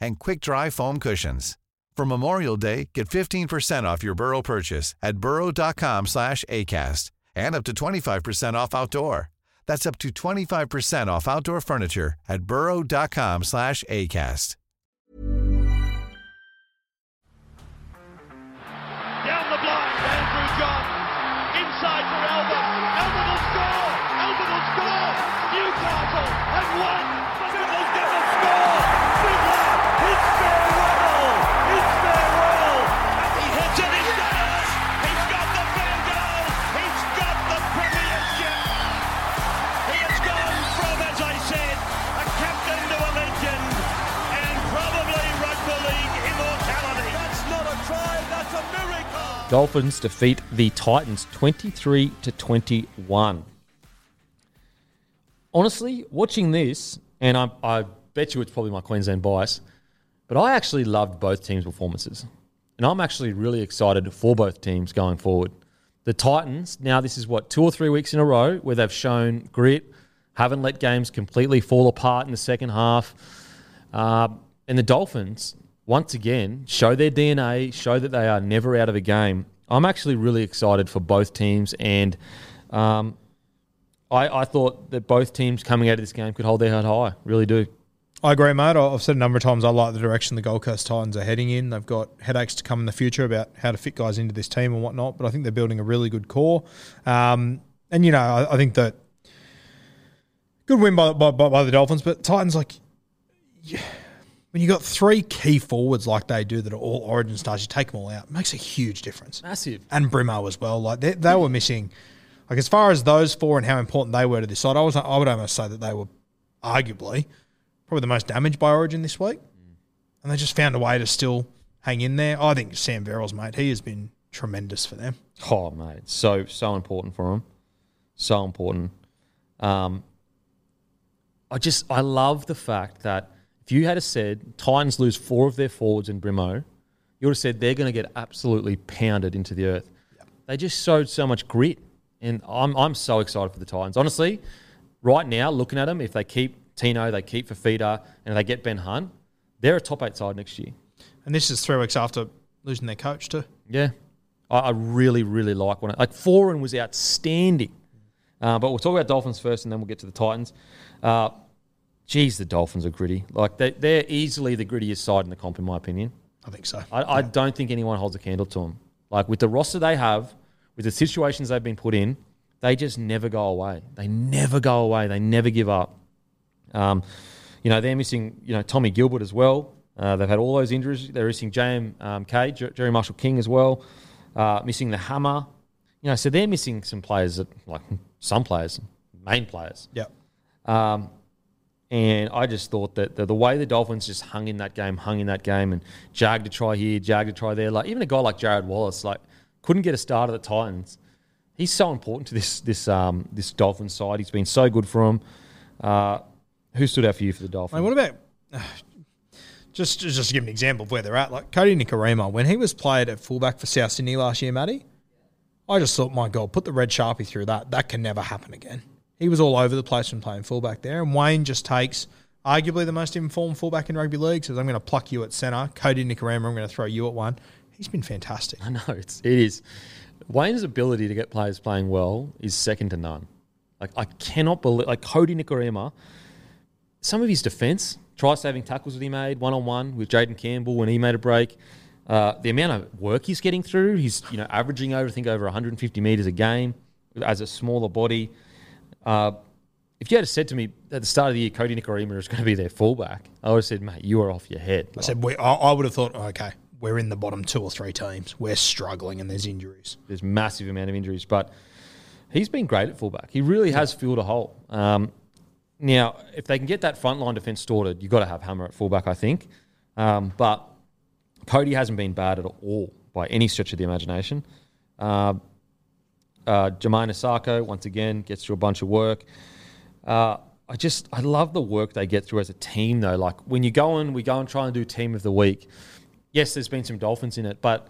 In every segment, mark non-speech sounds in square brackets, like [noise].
and quick-dry foam cushions. For Memorial Day, get 15% off your Burrow purchase at burrow.com slash ACAST and up to 25% off outdoor. That's up to 25% off outdoor furniture at burrow.com slash ACAST. Down the blind, Andrew John. Inside for Albert. Albert will score. Albert will score. Newcastle have won. Dolphins defeat the Titans 23 to 21. Honestly, watching this, and I, I bet you it's probably my Queensland bias, but I actually loved both teams' performances. And I'm actually really excited for both teams going forward. The Titans, now this is what, two or three weeks in a row where they've shown grit, haven't let games completely fall apart in the second half. Uh, and the Dolphins, once again, show their DNA, show that they are never out of a game. I'm actually really excited for both teams, and um, I, I thought that both teams coming out of this game could hold their head high. Really do. I agree, mate. I've said a number of times I like the direction the Gold Coast Titans are heading in. They've got headaches to come in the future about how to fit guys into this team and whatnot, but I think they're building a really good core. Um, and, you know, I, I think that good win by, by, by the Dolphins, but Titans, like, yeah, when you got three key forwards like they do that are all origin stars, you take them all out, it makes a huge difference. Massive. And Brimo as well. Like, they, they were missing, like, as far as those four and how important they were to this side, I, was, I would almost say that they were arguably probably the most damaged by Origin this week, and they just found a way to still hang in there. I think Sam Verrills, mate, he has been tremendous for them. Oh, mate, so so important for them, so important. Um, I just I love the fact that if you had said Titans lose four of their forwards in Brimo, you would have said they're going to get absolutely pounded into the earth. They just showed so much grit, and I'm I'm so excited for the Titans. Honestly, right now, looking at them, if they keep Tino, they keep Fifita, and they get Ben Hunt, they're a top eight side next year. And this is three weeks after losing their coach too. Yeah, I, I really, really like one. Like Foran was outstanding, uh, but we'll talk about Dolphins first, and then we'll get to the Titans. Uh, geez, the Dolphins are gritty. Like they, they're easily the grittiest side in the comp, in my opinion. I think so. I, I don't think anyone holds a candle to them. Like with the roster they have, with the situations they've been put in, they just never go away. They never go away. They never give up. Um, you know, they're missing, you know, Tommy Gilbert as well. Uh, they've had all those injuries. They're missing JM um, K, Jerry Marshall King as well. Uh, missing the hammer. You know, so they're missing some players that, like some players, main players. Yeah. Um, and I just thought that the, the way the Dolphins just hung in that game, hung in that game, and Jag to try here, Jag to try there. Like even a guy like Jarrod Wallace, like couldn't get a start at the Titans. He's so important to this this um, this Dolphins side. He's been so good for them. Uh, who stood out for you for the Dolphins? Mate, what about [sighs] just just to give an example of where they're at? Like Kodi Nikorima, when he was played at fullback for South Sydney last year, Matty, I just thought, my God, put the red sharpie through that. That can never happen again. He was all over the place from playing fullback there, and Wayne just takes arguably the most informed fullback in rugby league. Says, "I'm going to pluck you at centre, Kodi Nikorima. I'm going to throw you at one." He's been fantastic. I know it's it is. Wayne's ability to get players playing well is second to none. Like I cannot believe like Kodi Nikorima, some of his defence, try saving tackles that he made one on one with Jayden Campbell when he made a break. Uh, the amount of work he's getting through, he's you know averaging over I think over 150 meters a game as a smaller body. Uh, if you had said to me at the start of the year, Kodi Nikorima is going to be their fullback, I would have said, mate, you are off your head. I said, we, I, I would have thought, okay, we're in the bottom two or three teams. We're struggling, and there's injuries. there's massive amount of injuries, but he's been great at fullback. He really has filled a hole. Um, now, if they can get that front line defence sorted, you've got to have Hammer at fullback, I think. Um, but Kodi hasn't been bad at all by any stretch of the imagination. Uh, uh, Jamayne once again, gets through a bunch of work. Uh, I just, I love the work they get through as a team, though. Like when you go and we go and try and do team of the week, yes, there's been some Dolphins in it, but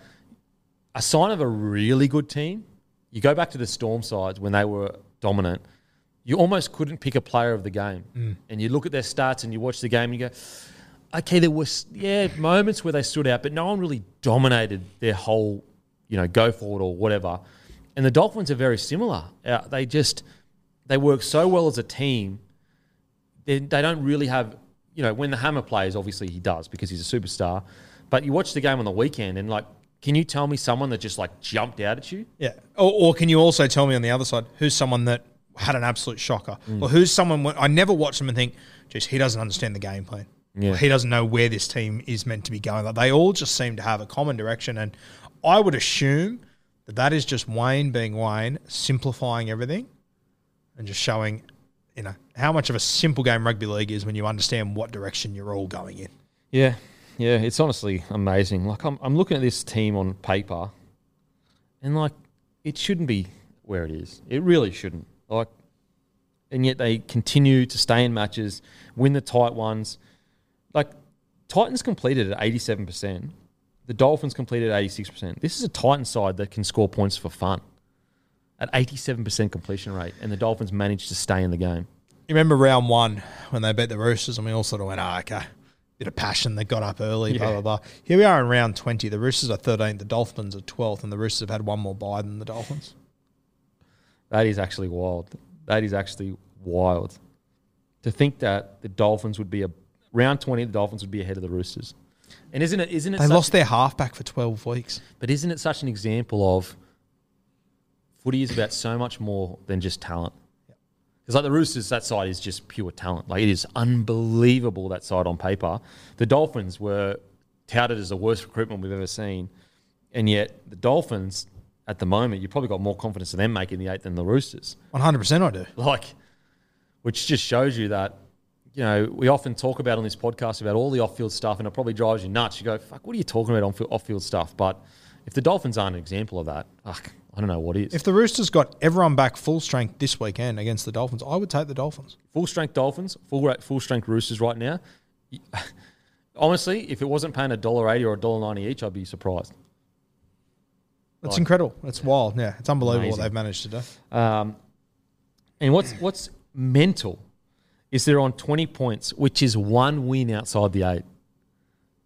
a sign of a really good team, you go back to the Storm sides when they were dominant, you almost couldn't pick a player of the game. And you look at their stats and you watch the game and you go, okay, there was, yeah, moments where they stood out, but no one really dominated their whole, you know, go forward or whatever. And the Dolphins are very similar. Uh, they just, they work so well as a team. They, they don't really have, you know, when the Hammer plays, obviously he does because he's a superstar. But you watch the game on the weekend and like, can you tell me someone that just like jumped out at you? Yeah. Or, or can you also tell me on the other side who's someone that had an absolute shocker, mm. or who's someone when, I never watch them and think, geez, he doesn't understand the game plan. Yeah. Or he doesn't know where this team is meant to be going. Like they all just seem to have a common direction, and I would assume that that is just Wayne being Wayne, simplifying everything, and just showing, you know, how much of a simple game rugby league is when you understand what direction you're all going in. Yeah, yeah, it's honestly amazing. Like I'm, I'm looking at this team on paper, and like it shouldn't be where it is. It really shouldn't. Like, and yet they continue to stay in matches, win the tight ones. Like Titans completed at eighty seven percent. The Dolphins completed at eighty six percent. This is a Titan side that can score points for fun at eighty seven percent completion rate, and the Dolphins managed to stay in the game. You remember round one when they beat the Roosters, and we all sort of went, "Ah, okay." Bit of passion. They got up early. Blah Yeah. blah blah. Here we are in round twenty. The Roosters are thirteenth. The Dolphins are twelfth, and the Roosters have had one more bye than the Dolphins. That is actually wild. That is actually wild. To think that the Dolphins would be a round twenty, the Dolphins would be ahead of the Roosters. And isn't it? Isn't it? They lost their halfback for twelve weeks. But isn't it such an example of footy is about so much more than just talent? Because like the Roosters, that side is just pure talent. Like it is unbelievable that side on paper. The Dolphins were touted as the worst recruitment we've ever seen, and yet the Dolphins at the moment, you've probably got more confidence in them making the eight than the Roosters. One hundred percent, I do. like which just shows you that you know we often talk about on this podcast about all the off-field stuff and it probably drives you nuts you go fuck what are you talking about on off-field stuff but if the dolphins aren't an example of that fuck, i don't know what is If the Roosters got everyone back full strength this weekend against the Dolphins, I would take the Dolphins. full strength dolphins full full strength roosters right now [laughs] honestly if it wasn't paying a dollar 80 or a dollar 90 each i'd be surprised It's Like- incredible. It's wild. Yeah, it's unbelievable what they've managed to do. Um, and what's what's mental is they're on 20 points, which is one win outside the eight.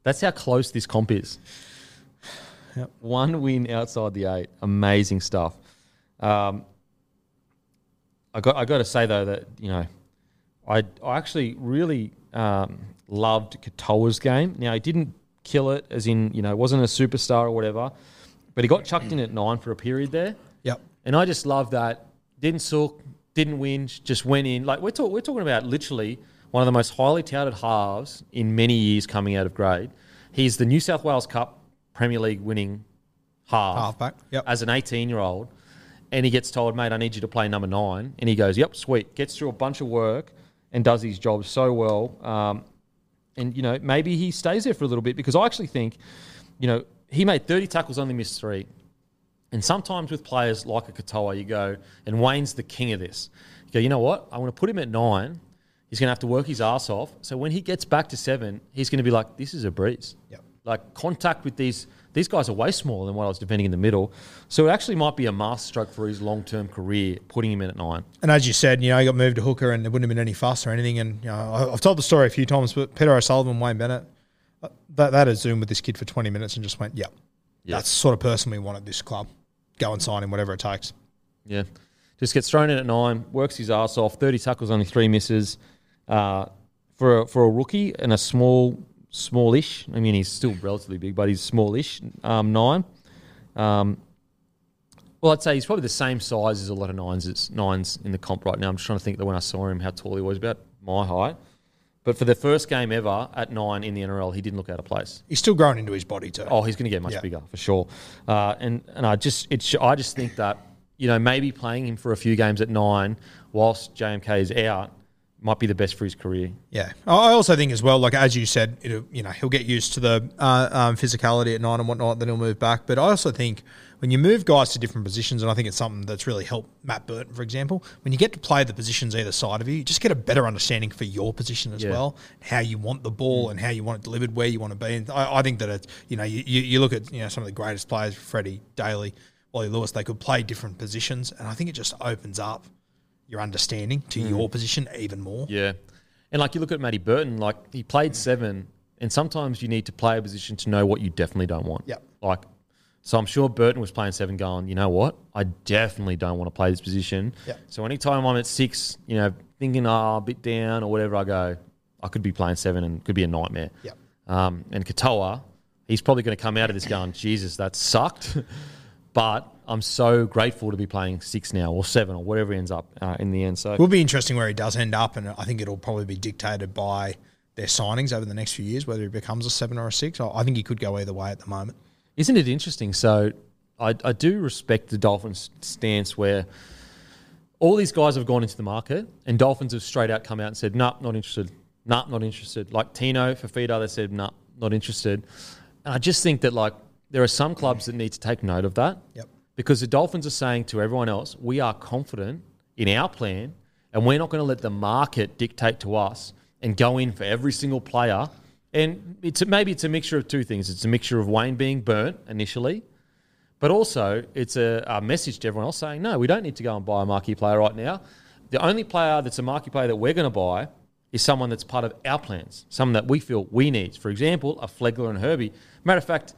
That's how close this comp is. Yep. One win outside the eight. Amazing stuff. Um, I got I got to say though that you know, I I actually really um, loved Katoa's game. Now he didn't kill it, as in you know wasn't a superstar or whatever, but he got chucked in at nine for a period there. Yep. And I just love that. Didn't sook, didn't whinge, just went in. Like we're, talk, we're talking about literally one of the most highly touted halves in many years coming out of grade. He's the New South Wales Cup Premier League winning half, Halfback, yep. as an 18 year old. And he gets told, mate, I need you to play number nine. And he goes, yep, sweet. Gets through a bunch of work and does his job so well. Um, and, you know, maybe he stays there for a little bit because I actually think, you know, he made 30 tackles, only missed three. And sometimes with players like a Katoa, you go, and Wayne's the king of this. You go, you know what? I want to put him at nine. He's going to have to work his ass off. So when he gets back to seven, he's going to be like, this is a breeze. Yep. Like contact with these these guys are way smaller than what I was defending in the middle. So it actually might be a masterstroke for his long term career, putting him in at nine. And as you said, you know, he got moved to hooker and there wouldn't have been any fuss or anything. And, you know, I've told the story a few times, but Peter O'Sullivan, Wayne Bennett, that, that had Zoomed with this kid for 20 minutes and just went, yep, Yeah. that's the sort of person we want at this club. Go and sign him, whatever it takes. Yeah. Just gets thrown in at nine, works his ass off, 30 tackles, only three misses. Uh, for, a, for a rookie and a small, smallish, I mean, he's still relatively big, but he's smallish, um, nine. Um, well, I'd say he's probably the same size as a lot of nines, nines in the comp right now. I'm just trying to think that when I saw him, how tall he was, about my height. But for the first game ever at nine in the NRL, he didn't look out of place. He's still growing into his body, too. Oh, he's going to get much Yeah. bigger for sure. Uh, and and I just it's I just think that you know maybe playing him for a few games at nine whilst JMK is out might be the best for his career. Yeah, I also think as well, like as you said, you know, he'll get used to the uh, um, physicality at nine and whatnot. Then he'll move back. But I also think when you move guys to different positions, and I think it's something that's really helped Matt Burton, for example, when you get to play the positions either side of you, you just get a better understanding for your position as Yeah. well, how you want the ball and how you want it delivered, where you want to be. And I, I think that it's you know you, you, you look at you know some of the greatest players, Freddie Daley, Wally Lewis, they could play different positions, and I think it just opens up your understanding to your position even more. Yeah. And like you look at Matty Burton, like he played seven, and sometimes you need to play a position to know what you definitely don't want. Yep. Like, so I'm sure Burton was playing seven, going, you know what? I definitely don't want to play this position. Yep. So anytime I'm at six, you know, thinking, oh, a bit down or whatever, I go, I could be playing seven and could be a nightmare. Yep. Um, and Katoa, he's probably going to come out of this going, Jesus, that sucked. [laughs] but I'm so grateful to be playing six now or seven or whatever ends up uh, in the end. So It will be interesting where he does end up, and I think it'll probably be dictated by their signings over the next few years, whether he becomes a seven or a six. I I think he could go either way at the moment. Isn't it interesting? So I, I do respect the Dolphins' stance where all these guys have gone into the market and Dolphins have straight out come out and said, nah, not interested. Nah, not interested. Like Tino, Fifita, they said, nah, not interested. And I just think that like there are some clubs that need to take note of that. Yep. Because the Dolphins are saying to everyone else, we are confident in our plan and we're not going to let the market dictate to us and go in for every single player. And it's maybe it's a mixture of two things. It's a mixture of Wayne being burnt initially, but also it's a, a message to everyone else saying, no, we don't need to go and buy a marquee player right now. The only player that's a marquee player that we're going to buy is someone that's part of our plans, someone that we feel we need. For example, a Flegler and Herbie. Matter of fact,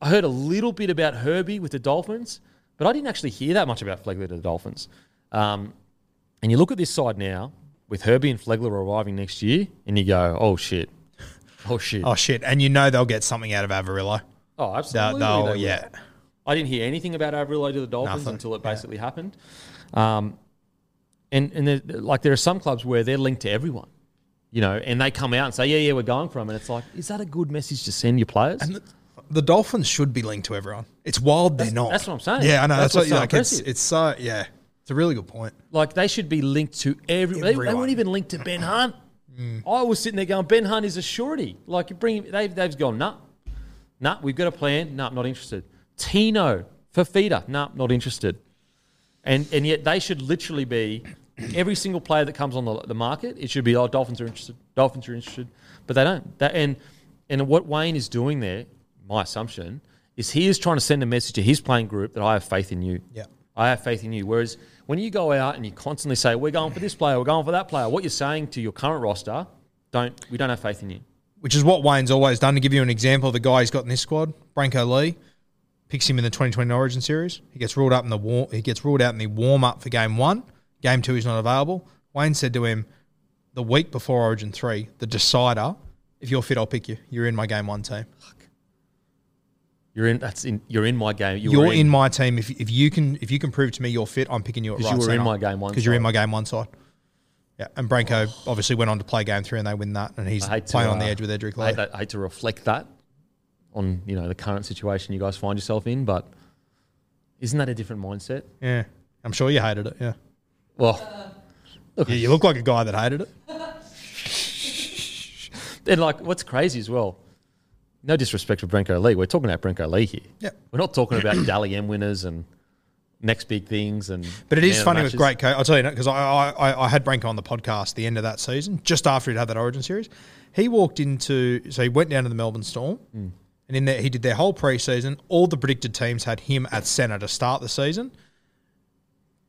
I heard a little bit about Herbie with the Dolphins, but I didn't actually hear that much about Flegler to the Dolphins. Um, and you look at this side now with Herbie and Flegler arriving next year, and you go, oh shit, oh shit, Oh shit! And you know they'll get something out of Averillo. oh They'll, absolutely. they'll- they will. yeah, I didn't hear anything about Averillo to the Dolphins Nothing. until it basically happened. Um, and and there, like there are some clubs where they're linked to everyone, you know, and they come out and say, yeah, yeah, we're going for them, and it's like, is that a good message to send your players? The, Dolphins should be linked to everyone. It's wild they're not. that's what I'm saying. Yeah, I know. That's That's, what so like, it's, impressive. it's so yeah. It's a really good point. Like they should be linked to every. They, they, weren't even linked to Ben [clears throat] Hunt. Mm. I was sitting there going, Ben Hunt is a surety. Like you bring, they've they've gone, nah, nah, we've got a plan. Nah, not interested. Tino Fifita, nah, not interested. And and yet they should literally be every single player that comes on the, the market. It should be oh Dolphins are interested. Dolphins are interested, but they don't. That, and and what Wayne is doing there, my assumption is he is trying to send a message to his playing group that I have faith in you. Yeah. I have faith in you. Whereas when you go out and you constantly say, "We're going for this player, we're going for that player," what you're saying to your current roster, don't we don't have faith in you. Which is what Wayne's always done. To give you an example, of the guy he's got in this squad, Brenko Lee, picks him in the 2020 Origin Series. He gets ruled up in the war- he gets ruled out in the warm up for game one. Game two, he's not available. Wayne said to him the week before Origin three, the decider, if you're fit, I'll pick you. You're in my game one team. You're in. That's in. You're in my game. You You're were in, my team. If, if you can if you can prove to me you're fit, I'm picking you at right you were in my game one because you're in my game one side. Yeah, and Brenko obviously went on to play game three and they win that, and he's hate to, playing on the uh, edge with Edrick I hate, that, I hate to reflect that on you know the current situation you guys find yourself in, but isn't that a different mindset? Yeah, I'm sure you hated it. Yeah, Well, look, yeah you look like a guy that hated it. [laughs] and like what's crazy as well. No disrespect for Brenko Lee, we're talking about Brenko Lee here. Yeah. we're not talking about [clears throat] Dally M winners and next big things. And But it is funny matches. with great coach. I'll tell you because I, I I had Brenko on the podcast the end of that season, just after he'd had that Origin series. He walked into so he went down to the Melbourne Storm, Hmm. and in there he did their whole preseason. All the predicted teams had him at centre to start the season.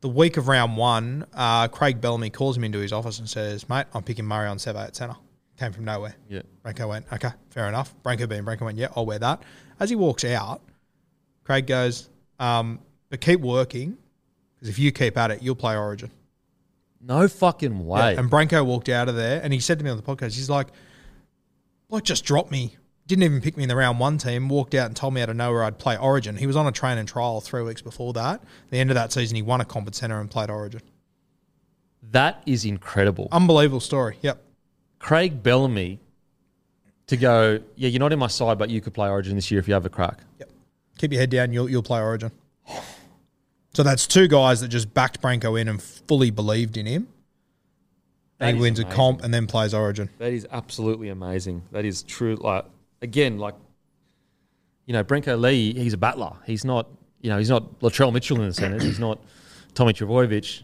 The week of round one, uh, Craig Bellamy calls him into his office and says, "Mate, I'm picking Marion Seve at centre." Came from nowhere. Yeah. Brenko went, "Okay, fair enough." Brenko being Brenko went, "Yeah, I'll wear that." As he walks out, Craig goes, um, "But keep working." Because if you keep at it, you'll play Origin. No fucking way. Yeah, and Brenko walked out of there and he said to me on the podcast, he's like, like just dropped me. Didn't even pick me in the round one team. Walked out and told me out of nowhere I'd play Origin. He was on a train and trial three weeks before that. the end of that season, he won a comp at centre and played Origin. that is incredible. Unbelievable story. Yep. Craig Bellamy to go, yeah, you're not in my side, but you could play Origin this year if you have a crack. Yep. Keep your head down. You'll you'll play Origin. So that's two guys that just backed Brenko in and fully believed in him. That and he is wins a comp and then plays Origin. That is absolutely amazing. That is true. Like again, like you know, Brenko Lee, he's a battler. He's not, you know, he's not Latrell Mitchell in the centres. he's not Tommy Trbojevic.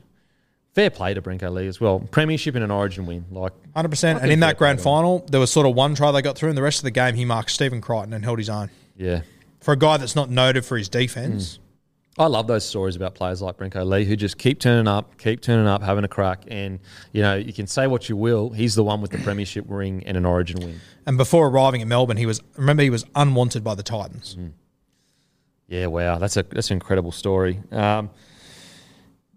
Fair play to Brenko Lee as well. Premiership and an Origin win, like Hundred percent. And in that grand final, there was sort of one try they got through, and the rest of the game he marked Stephen Crichton and held his own. yeah. For a guy that's not noted for his defense, I love those stories about players like Brenko Lee who just keep turning up, keep turning up, having a crack, and you know you can say what you will. He's the one with the [coughs] premiership ring and an Origin win. and before arriving at Melbourne, he was remember he was unwanted by the Titans. Yeah, wow, that's a that's an incredible story. Um,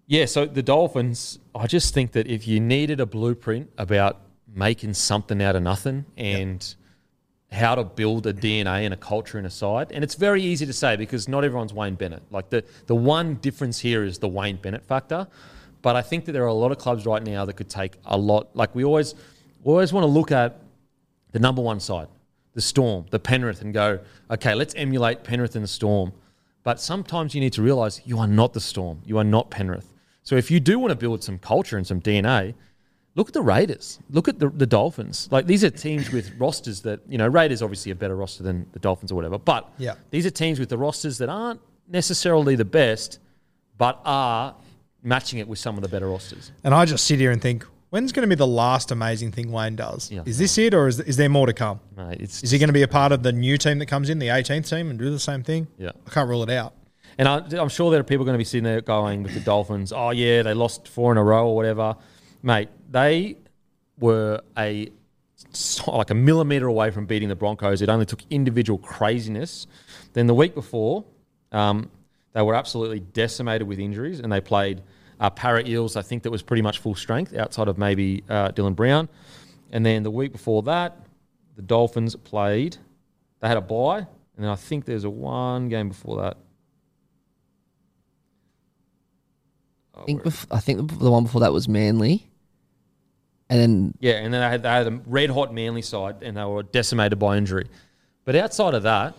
yeah, so the Dolphins, I just think that if you needed a blueprint about making something out of nothing and how to build a DNA and a culture in a side, and it's very easy to say because not everyone's Wayne Bennett. Like the the one difference here is the Wayne Bennett factor, but I think that there are a lot of clubs right now that could take a lot. Like we always we always want to look at the number one side, the Storm, the Penrith, and go, okay, let's emulate Penrith and the Storm. But sometimes you need to realize you are not the Storm. You are not Penrith. So if you do want to build some culture and some DNA, look at the Raiders. Look at the, the Dolphins. Like these are teams with [laughs] rosters that, you know, Raiders obviously a better roster than the Dolphins or whatever. But Yeah. these are teams with the rosters that aren't necessarily the best, but are matching it with some of the better rosters. And I just sit here and think, when's going to be the last amazing thing Wayne does? Yeah. Is this it, or is, is there more to come? Mate, it's Is he going to be a part of the new team that comes in, the 18th team, and do the same thing? Yeah. I can't rule it out. And I, I'm sure there are people going to be sitting there going with the Dolphins, oh, yeah, they lost four in a row or whatever. Mate, they were a like a millimeter away from beating the Broncos. It only took individual craziness. Then the week before, um, they were absolutely decimated with injuries, and they played uh, Parra Eels. I think that was pretty much full strength, outside of maybe uh, Dylan Brown. And then the week before that, the Dolphins played. They had a bye, and then I think there's a one game before that. I think, bef- I think the one before that was Manly. And then Yeah, and then they had, they had a red hot Manly side, and they were decimated by injury. But outside of that,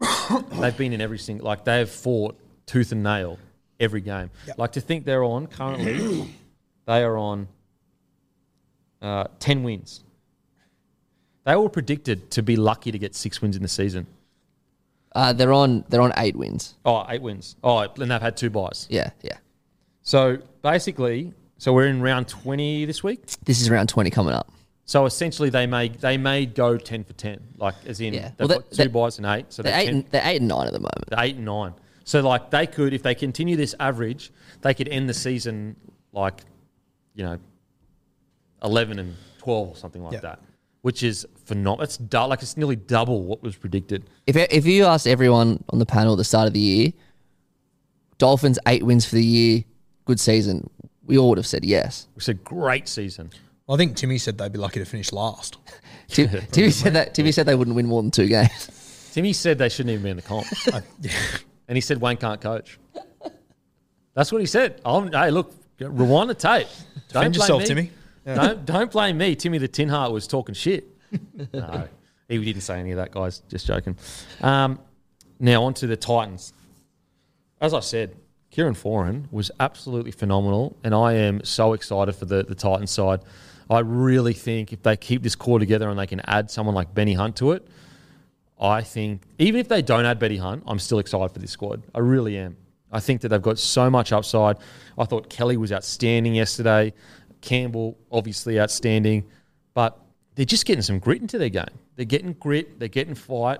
[coughs] they've been in every single like they have fought tooth and nail every game. Like to think they're on currently, [coughs] they are on uh, ten wins. They were predicted to be lucky to get six wins in the season. uh, they're on they're on eight wins. Oh, eight wins. Oh, and they've had two byes. Yeah, yeah. So basically, so we're in round twenty this week. This is round twenty coming up. So essentially, they may they may go ten for ten, like as in Yeah. they've Well, got they- two byes and eight. So They're they're eight 10 and they're eight and nine at the moment. They're eight and nine. So like they could, if they continue this average, they could end the season like, you know, eleven and twelve or something like Yeah. that, which is phenomenal. It's du- like it's nearly double what was predicted. If if you asked everyone on the panel at the start of the year, Dolphins eight wins for the year, good season, we all would have said yes. It's a great season. I think Timmy said they'd be lucky to finish last. [laughs] Tim- Timmy said that Timmy said they wouldn't win more than two games. Timmy said they shouldn't even be in the comp, [laughs] and he said Wayne can't coach. That's what he said. I'm, hey, look, rewind the tape. Don't Defend blame yourself, me. Timmy. Don't [laughs] don't blame me. Timmy the Tin Heart was talking shit. no, he didn't say any of that, guys. Just joking. Um, now on to the Titans. As I said, Kieran Foran was absolutely phenomenal, and I am so excited for the the Titans side. I really think if they keep this core together and they can add someone like Benny Hunt to it, I think even if they don't add Benny Hunt, I'm still excited for this squad. I really am. I think that they've got so much upside. I thought Kelly was outstanding yesterday. Campbell obviously outstanding, but they're just getting some grit into their game. They're getting grit. They're getting fight,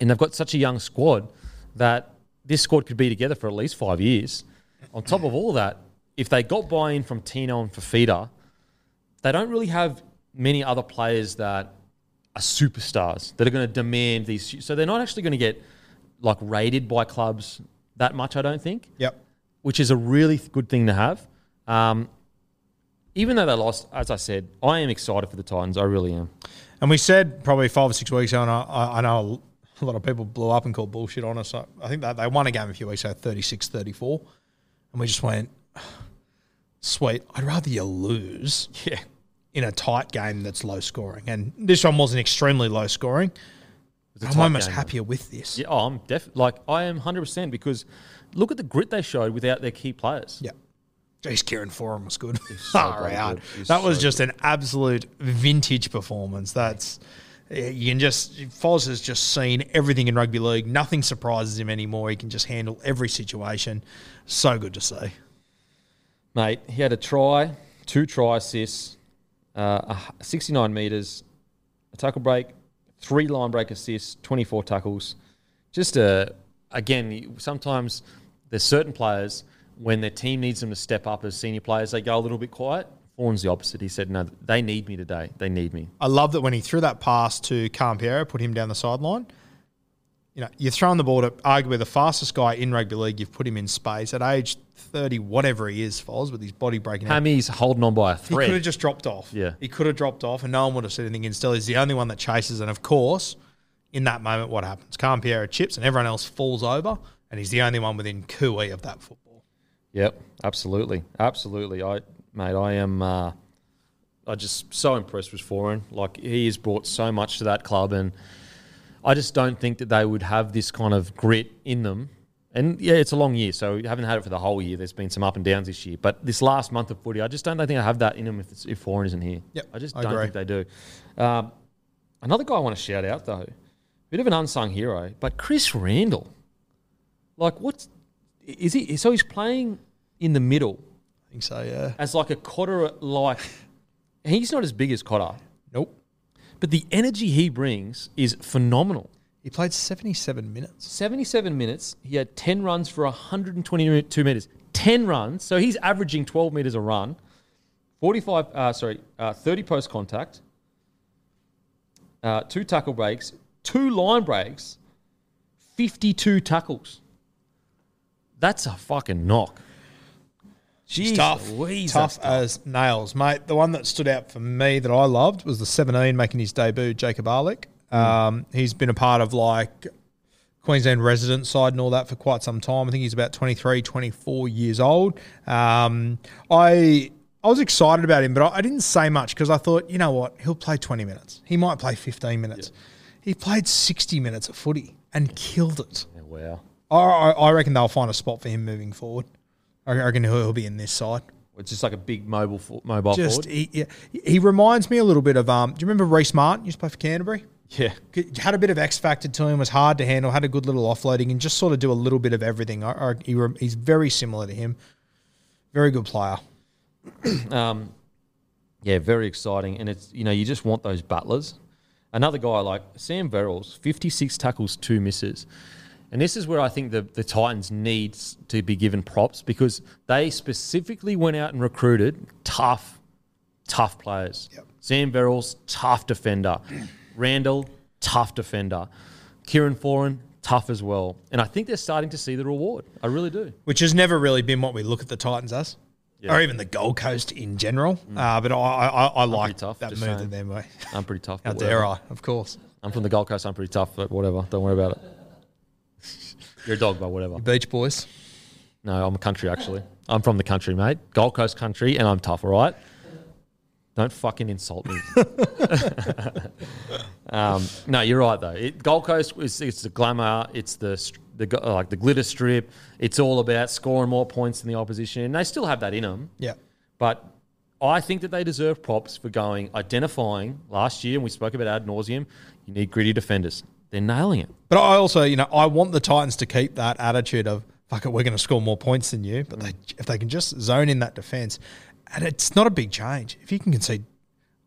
and they've got such a young squad that this squad could be together for at least five years. On top of all that, if they got buy-in from Tino and Fifita, they don't really have many other players that are superstars that are going to demand these. So they're not actually going to get like rated by clubs that much. I don't think, Yep. which is a really good thing to have. Um, even though they lost, as I said, I am excited for the Titans. I really am. And we said probably five or six weeks ago, and I, I I know a lot of people blew up and called bullshit on us. I think that they won a game a few weeks ago, 36 34. And we just went, [sighs] sweet, I'd rather you lose [laughs] Yeah, in a tight game that's low scoring. And this one wasn't extremely low scoring. I'm almost game. happier with this. Yeah, oh, I'm def like I am hundred percent because look at the grit they showed without their key players. Yeah. Jeez, Kieran Foran was good. so [laughs] Far out. good. That was so just an absolute vintage performance. That's you can just Foz has just seen everything in rugby league. Nothing surprises him anymore. He can just handle every situation. So good to see. Mate, he had a try, two try assists, uh, 69 metres, a tackle break, three line break assists, 24 tackles. Just a, again, sometimes there's certain players, when their team needs them to step up as senior players, they go a little bit quiet. Foran's the opposite. He said, no, they need me today. They need me. I love that when he threw that pass to Khan-Pereira, put him down the sideline. You know, you're throwing the ball to arguably the fastest guy in rugby league. You've put him in space at age 30, whatever he is, Foz, with his body breaking. out. Hammy's holding on by a thread. He could have just dropped off. Yeah. He could have dropped off and no one would have said anything. Instead, he's the only one that chases. And of course, in that moment, what happens? Khan-Pereira chips and everyone else falls over. And he's the only one within cooey of that football. Yep, absolutely, absolutely. I, mate, I am. Uh, I just so impressed with Foran. Like he has brought so much to that club, and I just don't think that they would have this kind of grit in them. And yeah, it's a long year, so you haven't had it for the whole year. There's been some up and downs this year, but this last month of footy, I just don't think I have that in them if, it's, if Foran isn't here. Yep, I just I don't agree. think they do. Um, another guy I want to shout out though, bit of an unsung hero, but Chris Randall. Like, what's is he? So he's playing in the middle think so, yeah. as like a Cotter like. He's not as big as Cotter, Nope. but the energy he brings is phenomenal. He played 77 minutes. 77 minutes. He had 10 runs for 122 meters. 10 runs. So he's averaging 12 meters a run. 45, uh, sorry, uh, 30 post contact. Uh, two tackle breaks. Two line breaks. 52 tackles. That's a fucking knock. Jeez tough, Louise, tough as nails, mate. The one that stood out for me that I loved was the 17 making his debut, Jacob Alick. Um, he's been a part of like Queensland resident side and all that for quite some time. I think he's about 23, 24 years old. Um, I I was excited about him, but I, I didn't say much because I thought, you know what, he'll play 20 minutes. He might play 15 minutes. He played 60 minutes of footy and killed it. Yeah, wow. I, I I reckon they'll find a spot for him moving forward. I reckon he'll, be in this side. It's just like a big mobile mobile Just forward. he, he, he reminds me a little bit of um. Do you remember Rhys Martin? Used to play for Canterbury. Yeah. Had a bit of X factor to him. Was hard to handle. Had a good little offloading and just sort of do a little bit of everything. I, I, he, he's very similar to him. Very good player. [clears throat] Um, yeah, very exciting. And it's, you know, you just want those butlers. Another guy like Sam Verrills, 56 tackles, two misses. And this is where I think the, the Titans needs to be given props because they specifically went out and recruited tough, tough players. Sam Verrills, tough defender. [clears throat] Randall, tough defender. Kieran Foran, tough as well. And I think they're starting to see the reward. I really do. Which has never really been what we look at the Titans as. Or even the Gold Coast in general, uh, but I I, I, like tough, that move saying. that. I'm pretty tough. How dare. I? Of course, I'm from the Gold Coast. I'm pretty tough, but whatever. Don't worry about it. You're a dog, but whatever. Beach Boys. No, I'm a country actually. I'm from the country, mate. Gold Coast country, and I'm tough. All right. Don't fucking insult me. [laughs] um, no, you're right though. It, Gold Coast is it's the glamour. It's the the like the glitter strip. It's all about scoring more points than the opposition. And they still have that in them. Yeah. But I think that they deserve props for going identifying last year, and we spoke about ad nauseum. You need gritty defenders. They're nailing it. But I also, you know, I want the Titans to keep that attitude of fuck it, we're going to score more points than you. But they, if they can just zone in that defense, and it's not a big change. If you can concede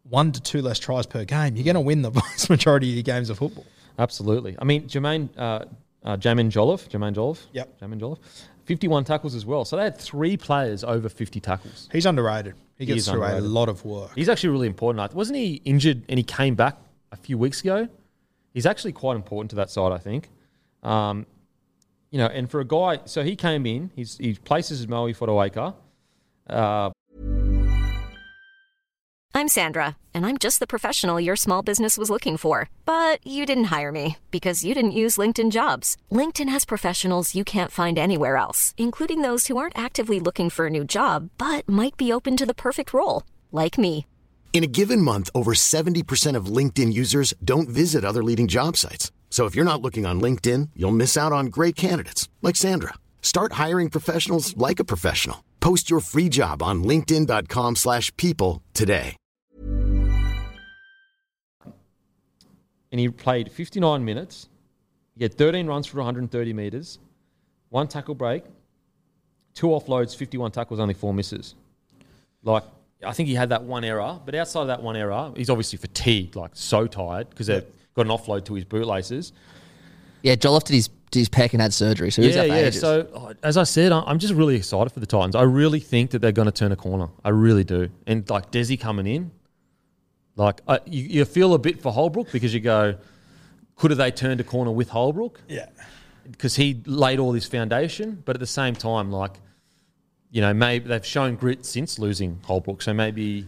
one to two less tries per game, you're going to win the [laughs] vast majority of your games of football. Absolutely. I mean, Jermaine, uh, uh, Jaimin Jolliffe, Jermaine Jolliffe, Yep. Jaimin Jolliffe, 51 tackles as well. So they had three players over 50 tackles. He's underrated. He He gets is through underrated. a lot of work. He's actually really important. Wasn't he injured and he came back a few weeks ago? He's actually quite important to that side, I think. Um, you know, and for a guy, so he came in, he's, he places Moe Fotuaika. Uh, I'm Sandra, and I'm just the professional your small business was looking for. But you didn't hire me because you didn't use LinkedIn jobs. LinkedIn has professionals you can't find anywhere else, including those who aren't actively looking for a new job but might be open to the perfect role, like me. In a given month, over 70% of LinkedIn users don't visit other leading job sites. So if you're not looking on LinkedIn, you'll miss out on great candidates like Sandra. Start hiring professionals like a professional. Post your free job on linkedin.com/people today. and he played 59 minutes. He had 13 runs for 130 meters, one tackle break, two offloads, 51 tackles, only four misses. Like, I think he had that one error, but outside of that one error, he's obviously fatigued, like so tired because they've got an offload to his bootlaces. Yeah, Joel did his did his pec and had surgery, so he yeah, out yeah. ages. So as I said, I- I'm just really excited for the Titans. I really think that they're going to turn a corner. I really do. And like Desi coming in, like I, you, you feel a bit for Holbrook because you go, could have they turned a corner with Holbrook? Yeah. because he laid all this foundation. But at the same time, like, you know, maybe they've shown grit since losing Holbrook. So maybe,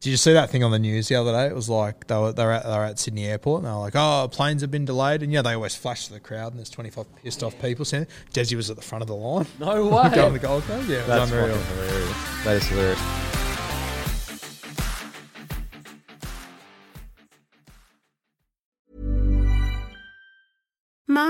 Did you see that thing on the news the other day? It was like they were they were at, they were at Sydney Airport and they were like, "Oh, planes have been delayed." And yeah, they always flash to the crowd and there's 25 pissed off people. Saying Desi was at the front of the line. no way. [laughs] Going to the Gold Coast. Yeah, it was That's unreal. hilarious. That is hilarious.